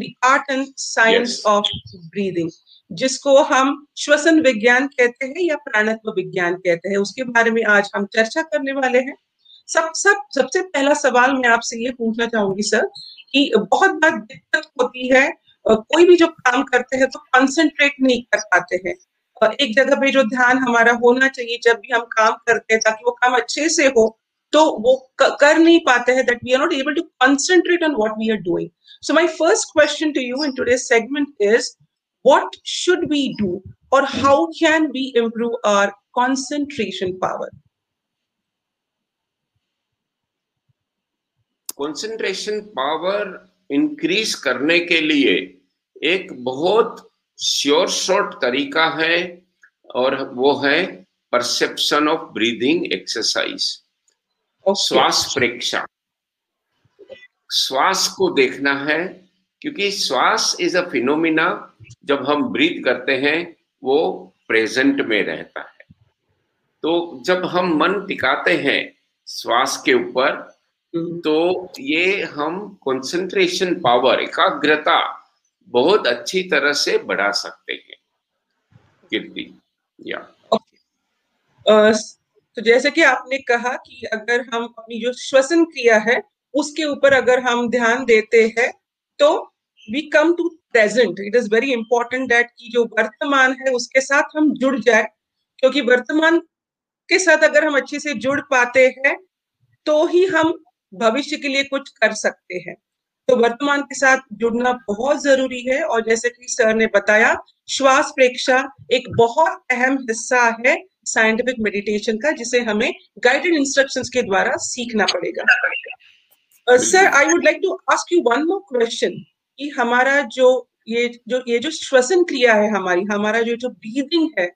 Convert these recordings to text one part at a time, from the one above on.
The art and science of breathing जिसको हम श्वसन विज्ञान कहते हैं या प्राणत्व विज्ञान कहते हैं उसके बारे में आज हम चर्चा करने वाले हैं। सब सब सबसे पहला सवाल मैं आपसे ये पूछना चाहूँगी सर कि बहुत बार दिक्कत होती है कोई भी जो काम करते हैं तो कंसंट्रेट नहीं कर पाते हैं। एक जगह पे जो ध्यान हमारा होना चाहिए जब भी हम काम करते हैं ताकि वो काम अच्छे से हो तो वो कर नहीं पाते हैं that we are not able to concentrate on what we are doing so my first question to you in today's segment is what should we do or how can we improve our concentration power? Concentration power increase करने के लिए एक बहुत sure short तरीका है और वो है परसेप्शन ऑफ़ ब्रीदिंग एक्सरसाइज श्वास प्रेक्षा श्वास को देखना है, क्योंकि श्वास इज़ अ फिनोमिना जब हम ब्रीथ करते हैं, वो प्रेजेंट में रहता है। तो जब हम मन टिकाते हैं श्वास के ऊपर। तो ये हम कंसंट्रेशन पावर एकाग्रता बहुत अच्छी तरह से बढ़ा सकते हैं। कीर्ति, या। तो जैसे कि आपने कहा कि अगर हम अपनी जो श्वसन क्रिया है, उसके ऊपर अगर हम ध्यान देते हैं तो we come to present it is very important that कि जो वर्तमान है, उसके साथ हम जुड़ जाए। क्योंकि वर्तमान के साथ अगर हम अच्छे से जुड़ पाते हैं तो ही हम भविष्य के लिए कुछ कर सकते हैं। तो वर्तमान के साथ जुड़ना बहुत ज़रूरी है और जैसे कि सर ने बताया, श्वास प्रेक्षा एक बहुत अहम हिस्सा है। साइंटिफिक मेडिटेशन का जिसे हमें गाइडेड इंस्ट्रक्शंस के द्वारा सीखना पड़ेगा। Sir I would like to ask you one more question कि हमारा जो ये जो ये जो श्वसन क्रिया है हमारी हमारा जो जो ब्रीदिंग है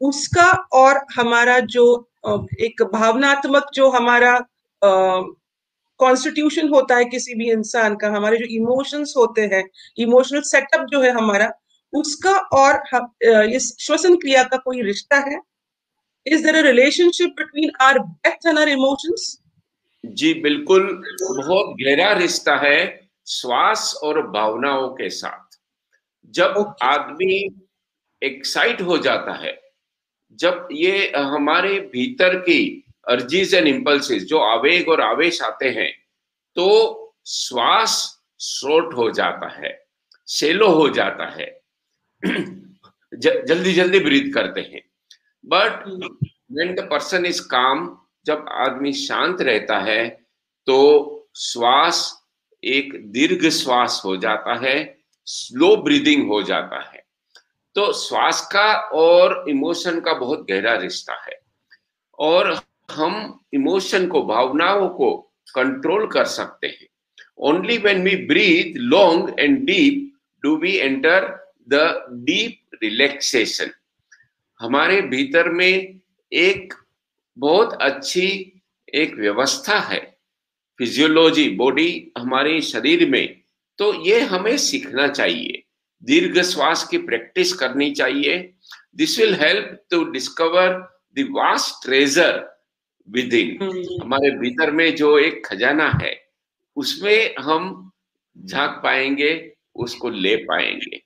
उसका और हमारा जो एक भावनात्मक जो हमारा कॉन्स्टिट्यूशन uh, होता है किसी भी इंसान का हमारे जो इमोशंस होते हैं इमोशनल सेटअप जो है हमारा उसका और इस श्वसन क्रिया का कोई रिश्ता है? Is there relationship between our breath and our emotions जी बिल्कुल बहुत गहरा रिश्ता है श्वास और भावनाओं के साथ। जब. आदमी एक्साइट हो जाता है जब ये हमारे भीतर की अर्जीज एंड इम्पल्सिस जो आवेग और आवेश आते हैं तो श्वास शॉर्ट हो जाता है सेलो हो जाता है। ज, जल्दी जल्दी ब्रीथ करते हैं। But when the person is calm जब आदमी शांत रहता है तो श्वास एक दीर्घ श्वास हो जाता है स्लो ब्रीदिंग हो जाता है। तो श्वास का और इमोशन का बहुत गहरा रिश्ता है। और हम इमोशन को, भावनाओं को कंट्रोल कर सकते हैं। Only when we breathe long and deep do we enter the deep relaxation हमारे भीतर में एक बहुत अच्छी एक व्यवस्था है फिजियोलॉजी बॉडी हमारे शरीर में। तो ये हमें सीखना चाहिए। दीर्घ श्वास की प्रैक्टिस करनी चाहिए। This will help to discover the vast treasure within. हमारे भीतर में जो एक खजाना है उसमें हम झाँक पाएँगे उसको ले पाएँगे।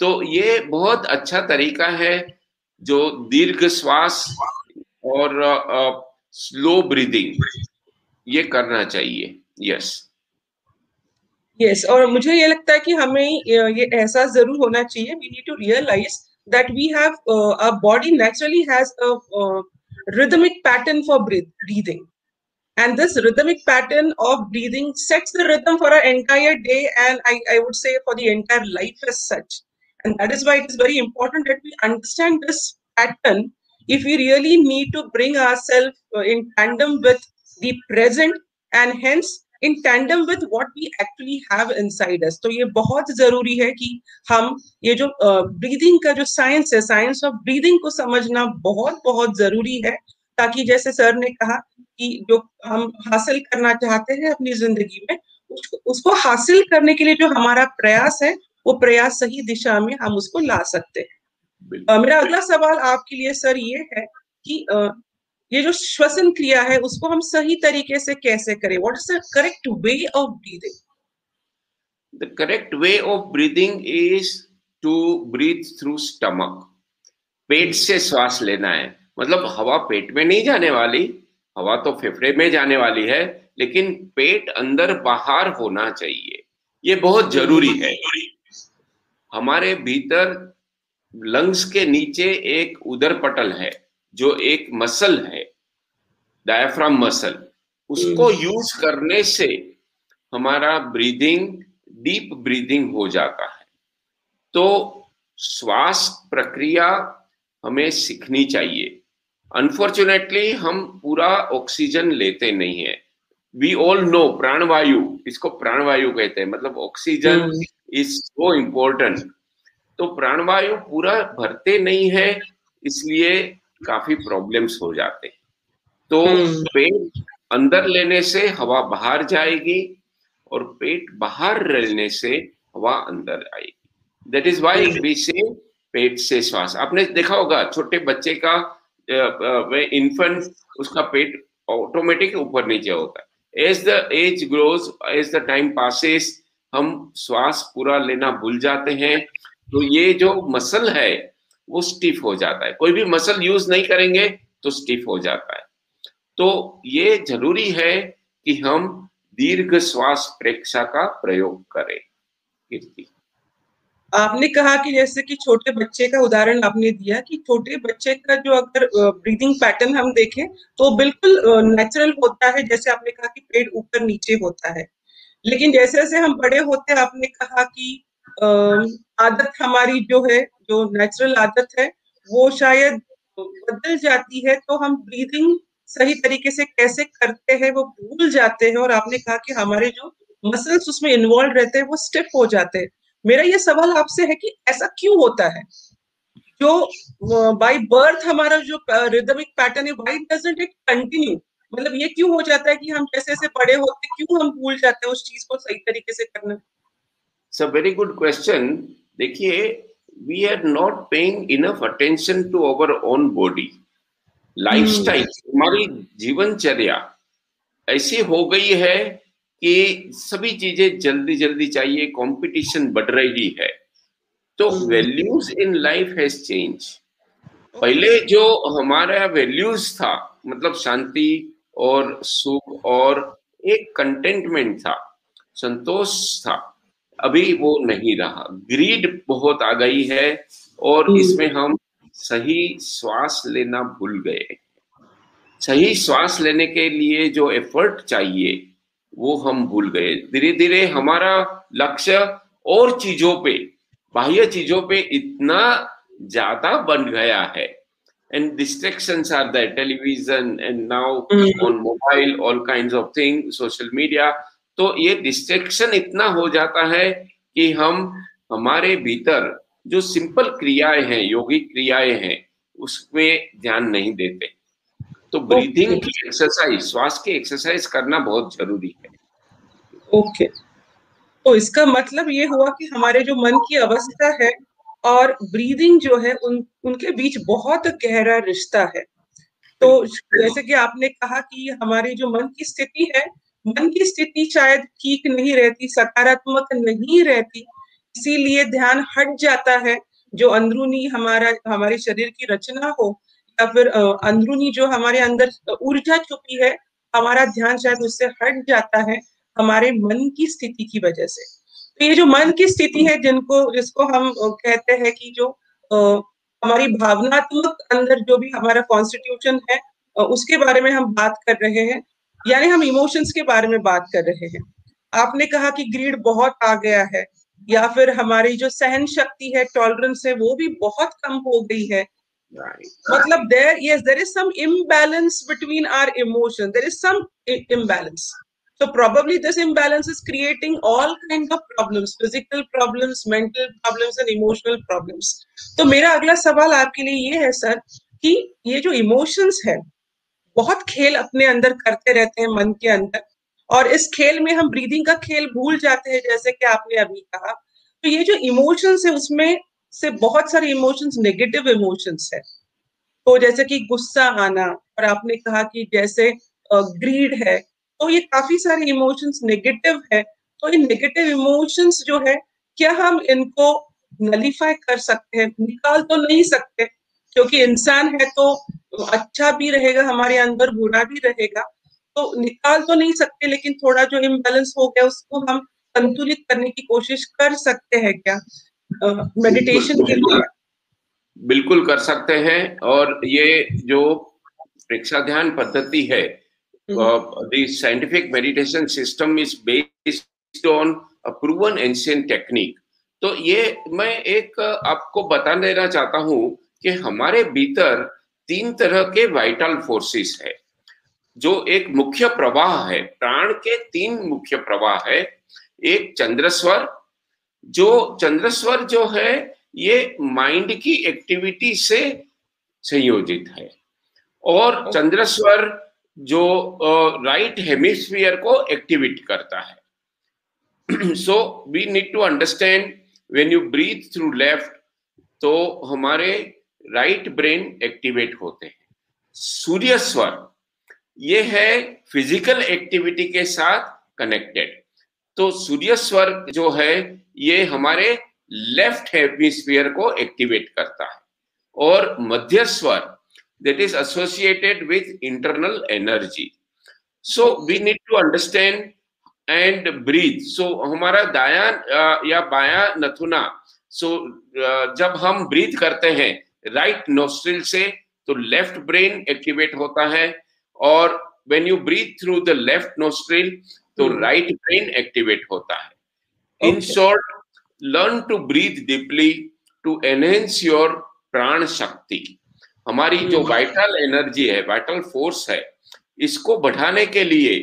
तो ये बहुत अच्छा तरीका है जो दीर्घ श्वास और स्लो ब्रीदिंग ये करना चाहिए यस यस और मुझे ये लगता है कि हमें ये एहसास ज़रूर होना चाहिए we need to realise that we have a body naturally has a rhythmic pattern for breathing. And this rhythmic pattern of breathing sets the rhythm for our entire day and I, I would say for the entire life as such. And that is why it is very important that we understand this pattern. If we really need to bring ourselves uh, in tandem with the present and hence in tandem with what we actually have inside us तो ये बहुत ज़रूरी है कि हम ये जो breathing का जो साइंस है साइंस ऑफ़ ब्रीदिंग को समझना बहुत बहुत ज़रूरी है। ताकि जैसे सर ने कहा कि जो हम हासिल करना चाहते हैं अपनी ज़िंदगी में उसको, उसको हासिल करने के लिए जो हमारा प्रयास है वो प्रयास सही दिशा में हम उसको ला सकते हैं। मेरा अगला सवाल आपके लिए सर ये है कि ये जो श्वसन क्रिया है उसको हम सही तरीके से कैसे करें? What is the correct way of breathing the correct way of breathing is to breathe through stomach पेट से श्वास लेना है। मतलब हवा पेट में नहीं जाने वाली हवा तो फेफड़े में जाने वाली है लेकिन पेट अंदर बाहर होना चाहिए। ये बहुत ज़रूरी है। हमारे भीतर लंग्स के नीचे एक उदर पटल है जो एक मसल है डायफ्राम मसल उसको यूज़ हम्म। करने से हमारा ब्रीदिंग डीप ब्रीदिंग हो जाता है। तो श्वास प्रक्रिया हमें सीखनी चाहिए। अनफॉर्चुनेटली हम पूरा ऑक्सीजन लेते नहीं है। वी ऑल नो प्राणवायु इसको प्राणवायु कहते हैं। मतलब ऑक्सीजन इज़ सो इम्पोर्टेंट तो प्राणवायु पूरा भरते नहीं है इसलिए काफ़ी प्रॉब्लम्स हो जाते हैं। तो हम्म। पेट अंदर लेने से हवा बाहर जाएगी और पेट बाहर रहने से हवा अंदर आएगी। दैट इज़ वाई वी से पेट से श्वास। आपने देखा होगा छोटे बच्चे का इन्फेंट उसका पेट ऑटोमेटिक ऊपर नीचे होता है। As the age grows as the time passes हम श्वास पूरा लेना भूल जाते हैं तो ये जो मसल है, वो स्टिफ हो जाता है। कोई भी मसल यूज़ नहीं करेंगे तो स्टिफ हो जाता है। तो ये ज़रूरी है कि हम दीर्घ श्वास प्रेक्षा का प्रयोग करें, कीर्ति। आपने कहा कि जैसे कि छोटे बच्चे का उदाहरण आपने दिया कि छोटे बच्चे का जो अगर ब्रीदिंग पैटर्न हम देखें तो बिल्कुल नेचुरल होता है, जैसे आपने कहा कि पेट ऊपर नीचे होता है। लेकिन जैसे जैसे हम बड़े होते आपने कहा कि आदत हमारी जो है, जो नेचुरल आदत है, वो शायद बदल जाती है तो हम ब्रीदिंग सही तरीके से कैसे करते हैं, वो भूल जाते हैं। और आपने कहा कि हमारे जो मसल्स उसमें इन्वॉल्व रहते हैं, वो स्टिफ हो जाते हैं। मेरा ये सवाल आपसे है कि ऐसा क्यों होता है? जो बाय बर्थ हमारा जो रिदमिक पैटर्न है वाई डजेंट इट कंटिन्यू मतलब ये क्यों हो जाता है कि हम जैसे जैसे बड़े होते क्यों हम भूल जाते हैं उस चीज़ को सही तरीके से करना? It's a very good question देखिए we are not paying enough attention to our own body lifestyle हमारी जीवनचर्या ऐसी हो गई है कि सभी चीज़ें जल्दी जल्दी चाहिए कंपटीशन बढ़ रही है। तो values in life has change पहले जो हमारा वैल्यूज़ था मतलब शांति और सुख और एक कंटेंटमेंट था संतोष था। अभी वो नहीं रहा। ग्रीड बहुत आ गई है और हम्म। इसमें हम सही श्वास लेना भूल गए सही श्वास लेने के लिए जो एफर्ट चाहिए वो हम भूल गए। धीरे धीरे हमारा लक्ष्य और चीज़ों पे बाह्य चीज़ों पे इतना ज़्यादा बन गया है। And distractions are there television and now mm-hmm. on mobile all kinds of things social media तो ये डिस्ट्रेक्शन इतना हो जाता है कि हम हमारे भीतर जो सिंपल क्रियाएँ हैं योगिक क्रियाएँ हैं उसमें ध्यान नहीं देते तो ब्रीदिंग की एक्सरसाइज श्वास की एक्सरसाइज करना बहुत ज़रूरी है ओके okay. तो इसका मतलब ये हुआ कि हमारे जो मन की अवस्था है और ब्रीदिंग जो है उन उनके बीच बहुत गहरा रिश्ता है। तो जैसे कि आपने कहा कि हमारी जो मन की स्थिति है मन की स्थिति शायद ठीक नहीं रहती सकारात्मक नहीं रहती इसीलिए ध्यान हट जाता है। जो अंदरूनी हमारा हमारे शरीर की रचना हो या फिर अंदरूनी जो हमारे अंदर ऊर्जा छुपी है हमारा ध्यान शायद उससे हट जाता है हमारे मन की स्थिति की वजह से। तो ये जो मन की स्थिति है जिनको जिसको हम कहते हैं कि जो आ, हमारी भावनात्मक अंदर जो भी हमारा कॉन्स्टिट्यूशन है उसके बारे में हम बात कर रहे हैं। यानी हम इमोशंस के बारे में बात कर रहे हैं। आपने कहा कि ग्रीड बहुत आ गया है या फिर हमारी जो सहन शक्ति है टॉलरेंस है वो भी बहुत कम हो गई है। मतलब there yes there is some imbalance between our emotion there is some imbalance. So probably this imbalance is creating all kind of problems, physical problems, mental problems and emotional problems. तो मेरा अगला सवाल आपके लिए ये है सर कि ये जो इमोशंस है, बहुत खेल अपने अंदर करते रहते हैं मन के अंदर और इस खेल में हम ब्रीदिंग का खेल भूल जाते हैं, जैसे कि आपने अभी कहा। तो ये जो इमोशंस है, उसमें से बहुत सारे इमोशंस नेगेटिव इमोशंस है। तो जैसे कि गुस्सा आना और आपने कहा कि जैसे ग्रीड है तो ये काफ़ी सारे इमोशंस नेगेटिव है। तो इन नेगेटिव इमोशंस जो है, क्या हम इनको नलीफाई कर सकते हैं? निकाल तो नहीं सकते, क्योंकि इंसान है तो अच्छा भी रहेगा, हमारे अंदर बुरा भी रहेगा। तो निकाल तो नहीं सकते, लेकिन थोड़ा जो इम्बेलेंस हो गया, उसको हम संतुलित करने की कोशिश कर सकते हैं क्या? मेडिटेशन के लिए। बिल्कुल कर सकते हैं, और ये जो प्रेक्षा ध्यान पद्धति है the scientific meditation system is based on a proven ancient technique तो ये मैं एक आपको बता देना चाहता हूँ कि हमारे भीतर तीन तरह के वाइटल फोर्सेस है जो एक मुख्य प्रवाह है प्राण के तीन मुख्य प्रवाह है। एक चंद्रस्वर जो चंद्रस्वर जो है ये माइंड की एक्टिविटी से संयोजित है। और चंद्रस्वर जो राइट हेमिस्फीयर को एक्टिवेट करता है। So we need to understand when you breathe through left तो हमारे राइट ब्रेन एक्टिवेट होते हैं। सूर्य स्वर, ये है फ़िज़िकल एक्टिविटी के साथ कनेक्टेड तो सूर्य स्वर जो है, ये हमारे लेफ़्ट हेमिस्फीयर को एक्टिवेट करता है। और मध्य स्वर that is associated with internal energy so we need to understand and breathe so हमारा दाया या बाया नथुना सो so, जब हम ब्रीथ करते हैं राइट right नोस्ट्रिल से तो लेफ़्ट ब्रेन एक्टिवेट होता है और when you breathe through the left nostril तो राइट ब्रेन एक्टिवेट होता है। In short learn to breathe deeply to enhance your prana shakti. हमारी जो वाइटल hmm. एनर्जी है वाइटल फोर्स है इसको बढ़ाने के लिए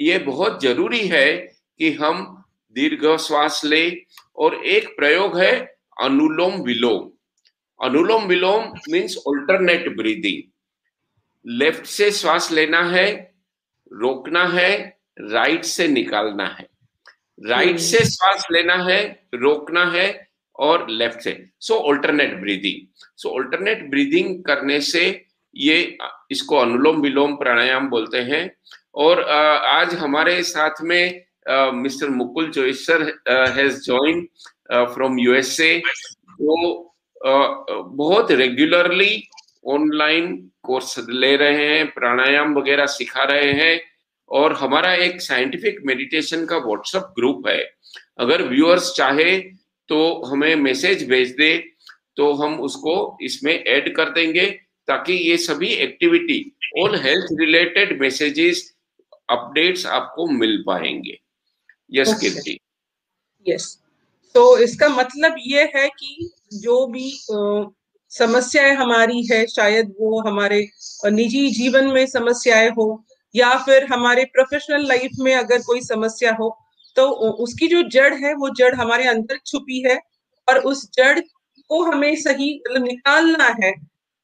ये बहुत ज़रूरी है कि हम दीर्घ श्वास ले और एक प्रयोग है anulom vilom anulom vilom means alternate breathing left से श्वास लेना है रोकना है राइट से निकालना है राइट hmm. से श्वास लेना है रोकना है और लेफ़्ट से। So alternate breathing so alternate breathing करने से ये, इसको अनुलोम विलोम प्राणायाम बोलते हैं। और आज हमारे साथ में mister Mukul Joisar has join from USA वो बहुत रेगुलरली ऑनलाइन कोर्स ले रहे हैं, प्राणायाम वगैरह सिखा रहे हैं। और हमारा एक साइंटिफिक मेडिटेशन का व्हाट्सएप ग्रुप है। अगर व्यूअर्स चाहे तो हमें मैसेज भेज दे तो हम उसको इसमें ऐड कर देंगे ताकि ये सभी activity all health related messages updates आपको मिल पाएँगे। यस कीर्ति यस तो इसका मतलब ये है कि जो भी समस्याएँ हमारी है शायद वो हमारे निजी जीवन में समस्याएँ हो या फिर हमारे प्रोफेशनल लाइफ में अगर कोई समस्या हो तो उसकी जो जड़ है, वो जड़ हमारे अंदर छुपी है और उस जड़ को हमें सही मतलब निकालना है।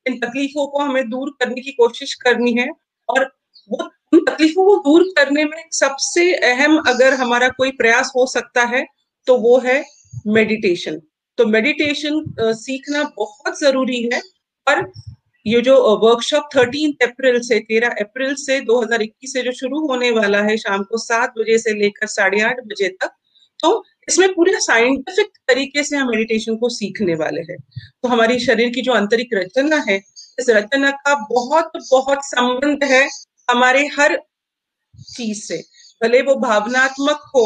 इन तकलीफों को हमें दूर करने की कोशिश करनी है और वो उन तकलीफों को दूर करने में सबसे अहम अगर हमारा कोई प्रयास हो सकता है तो वो है मेडिटेशन तो मेडिटेशन सीखना बहुत ज़रूरी है और ये जो वर्कशॉप थर्टीन अप्रैल से, तेरह अप्रैल से 2021 से जो शुरू होने वाला है शाम को सात बजे से लेकर साढ़े आठ बजे तक तो इसमें पूरे साइंटिफिक तरीके से हम मेडिटेशन को सीखने वाले हैं। तो हमारी शरीर की जो आंतरिक रचना है, इस रचना का बहुत बहुत संबंध है हमारे हर चीज़ से। भले वो भावनात्मक हो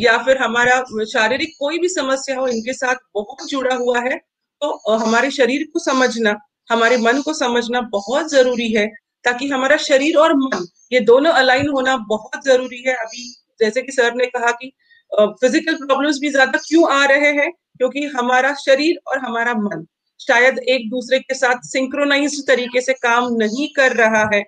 या फिर हमारा शारीरिक कोई भी समस्या हो, इनके साथ बहुत जुड़ा हुआ है। तो हमारे शरीर को समझना हमारे मन को समझना बहुत ज़रूरी है, ताकि हमारा शरीर और मन, ये दोनों अलाइन होना बहुत ज़रूरी है। अभी जैसे कि सर ने कहा कि फ़िज़िकल प्रॉब्लम्स भी ज़्यादा क्यों आ रहे हैं? क्योंकि हमारा शरीर और हमारा मन शायद एक दूसरे के साथ सिंक्रोनाइज तरीके से काम नहीं कर रहा है।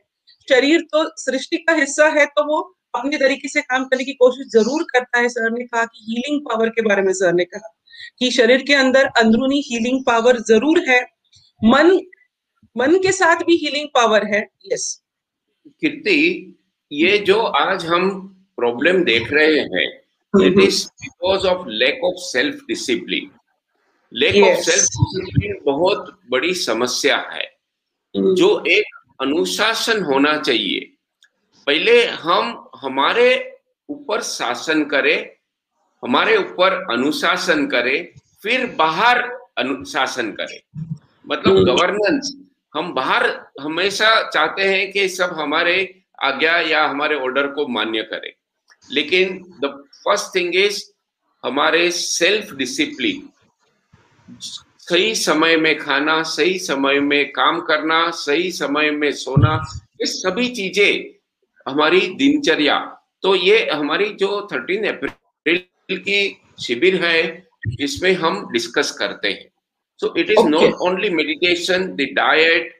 शरीर तो सृष्टि का हिस्सा है तो वो अपने तरीके से काम करने की कोशिश ज़रूर करता है। सर ने कहा कि हीलिंग पावर के बारे में सर ने कहा कि शरीर के अंदर अंदरूनी हीलिंग पावर ज़रूर है। मन मन के साथ भी हीलिंग पावर है यस कीर्ति ये जो आज हम प्रॉब्लम देख रहे हैं it is because of lack of self discipline lack of self discipline बहुत बड़ी समस्या है। mm. जो एक अनुशासन होना चाहिए। पहले हम हमारे ऊपर शासन करें हमारे ऊपर अनुशासन करे फिर बाहर अनुशासन करे। मतलब गवर्नेंस हम बाहर हमेशा चाहते हैं कि सब हमारे आज्ञा या हमारे ऑर्डर को मान्य करें। लेकिन द फ़र्स्ट थिंग इज़ हमारे सेल्फ डिसिप्लिन सही समय में खाना सही समय में काम करना सही समय में सोना ये सभी चीज़ें हमारी दिनचर्या। तो ये हमारी जो थर्टीन अप्रैल की शिविर है इसमें हम डिस्कस करते हैं। So it is not only meditation the diet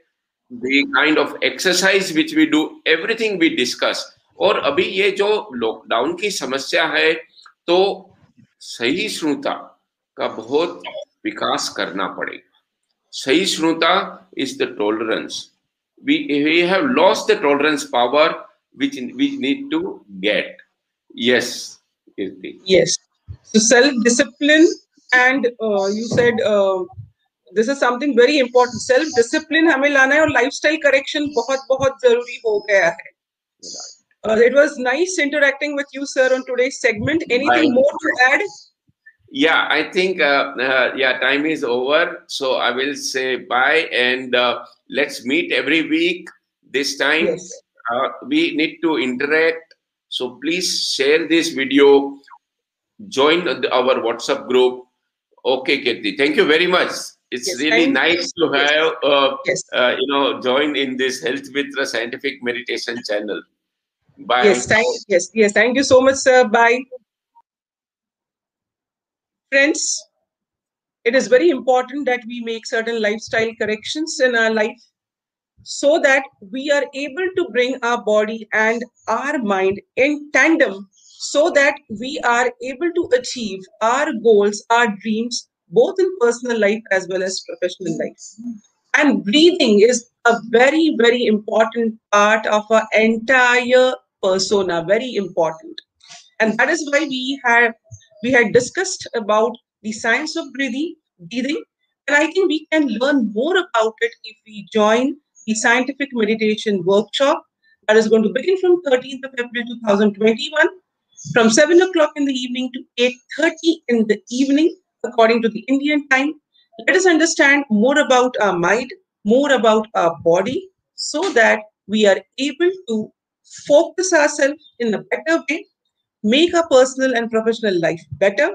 the kind of exercise which we do everything we discuss और अभी ये जो लॉकडाउन की समस्या है तो सही श्रोता का बहुत विकास करना पड़ेगा। सही श्रोता is the tolerance we we have lost the tolerance power which we need to get. Yes Kirti. yes. So self discipline and uh, you said uh, this is something very important self discipline हमें लाना है और lifestyle correction बहुत बहुत जरूरी हो गया है uh, it was nice interacting with you sir on today's segment anything Bye. more to add yeah i think uh, uh, yeah time is over so i will say bye and uh, let's meet every week this time yes. Uh, we need to interact so please share this video join our whatsapp group okay Kirti. thank you very much it's yes, really nice to have uh, yes. Uh, you know join in this health with the scientific meditation channel. Bye. Yes thank yes yes thank you so much sir. Bye. Friends, it is very important that we make certain lifestyle corrections in our life so that we are able to bring our body and our mind in tandem so that we are able to achieve our goals, our dreams, both in personal life as well as professional life. And breathing is a very, very important part of our entire persona, very important. And that is why we have we had discussed about the science of breathing, breathing, and I think we can learn more about it if we join the scientific meditation workshop that is going to begin from 13th of April 2021 from 7 o'clock in the evening to 8.30 in the evening according to the Indian time. Let us understand more about our mind, more about our body so that we are able to focus ourselves in a better way make our personal and professional life better,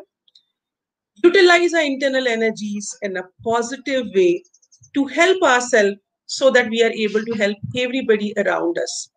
utilize our internal energies in a positive way to help ourselves so that we are able to help everybody around us.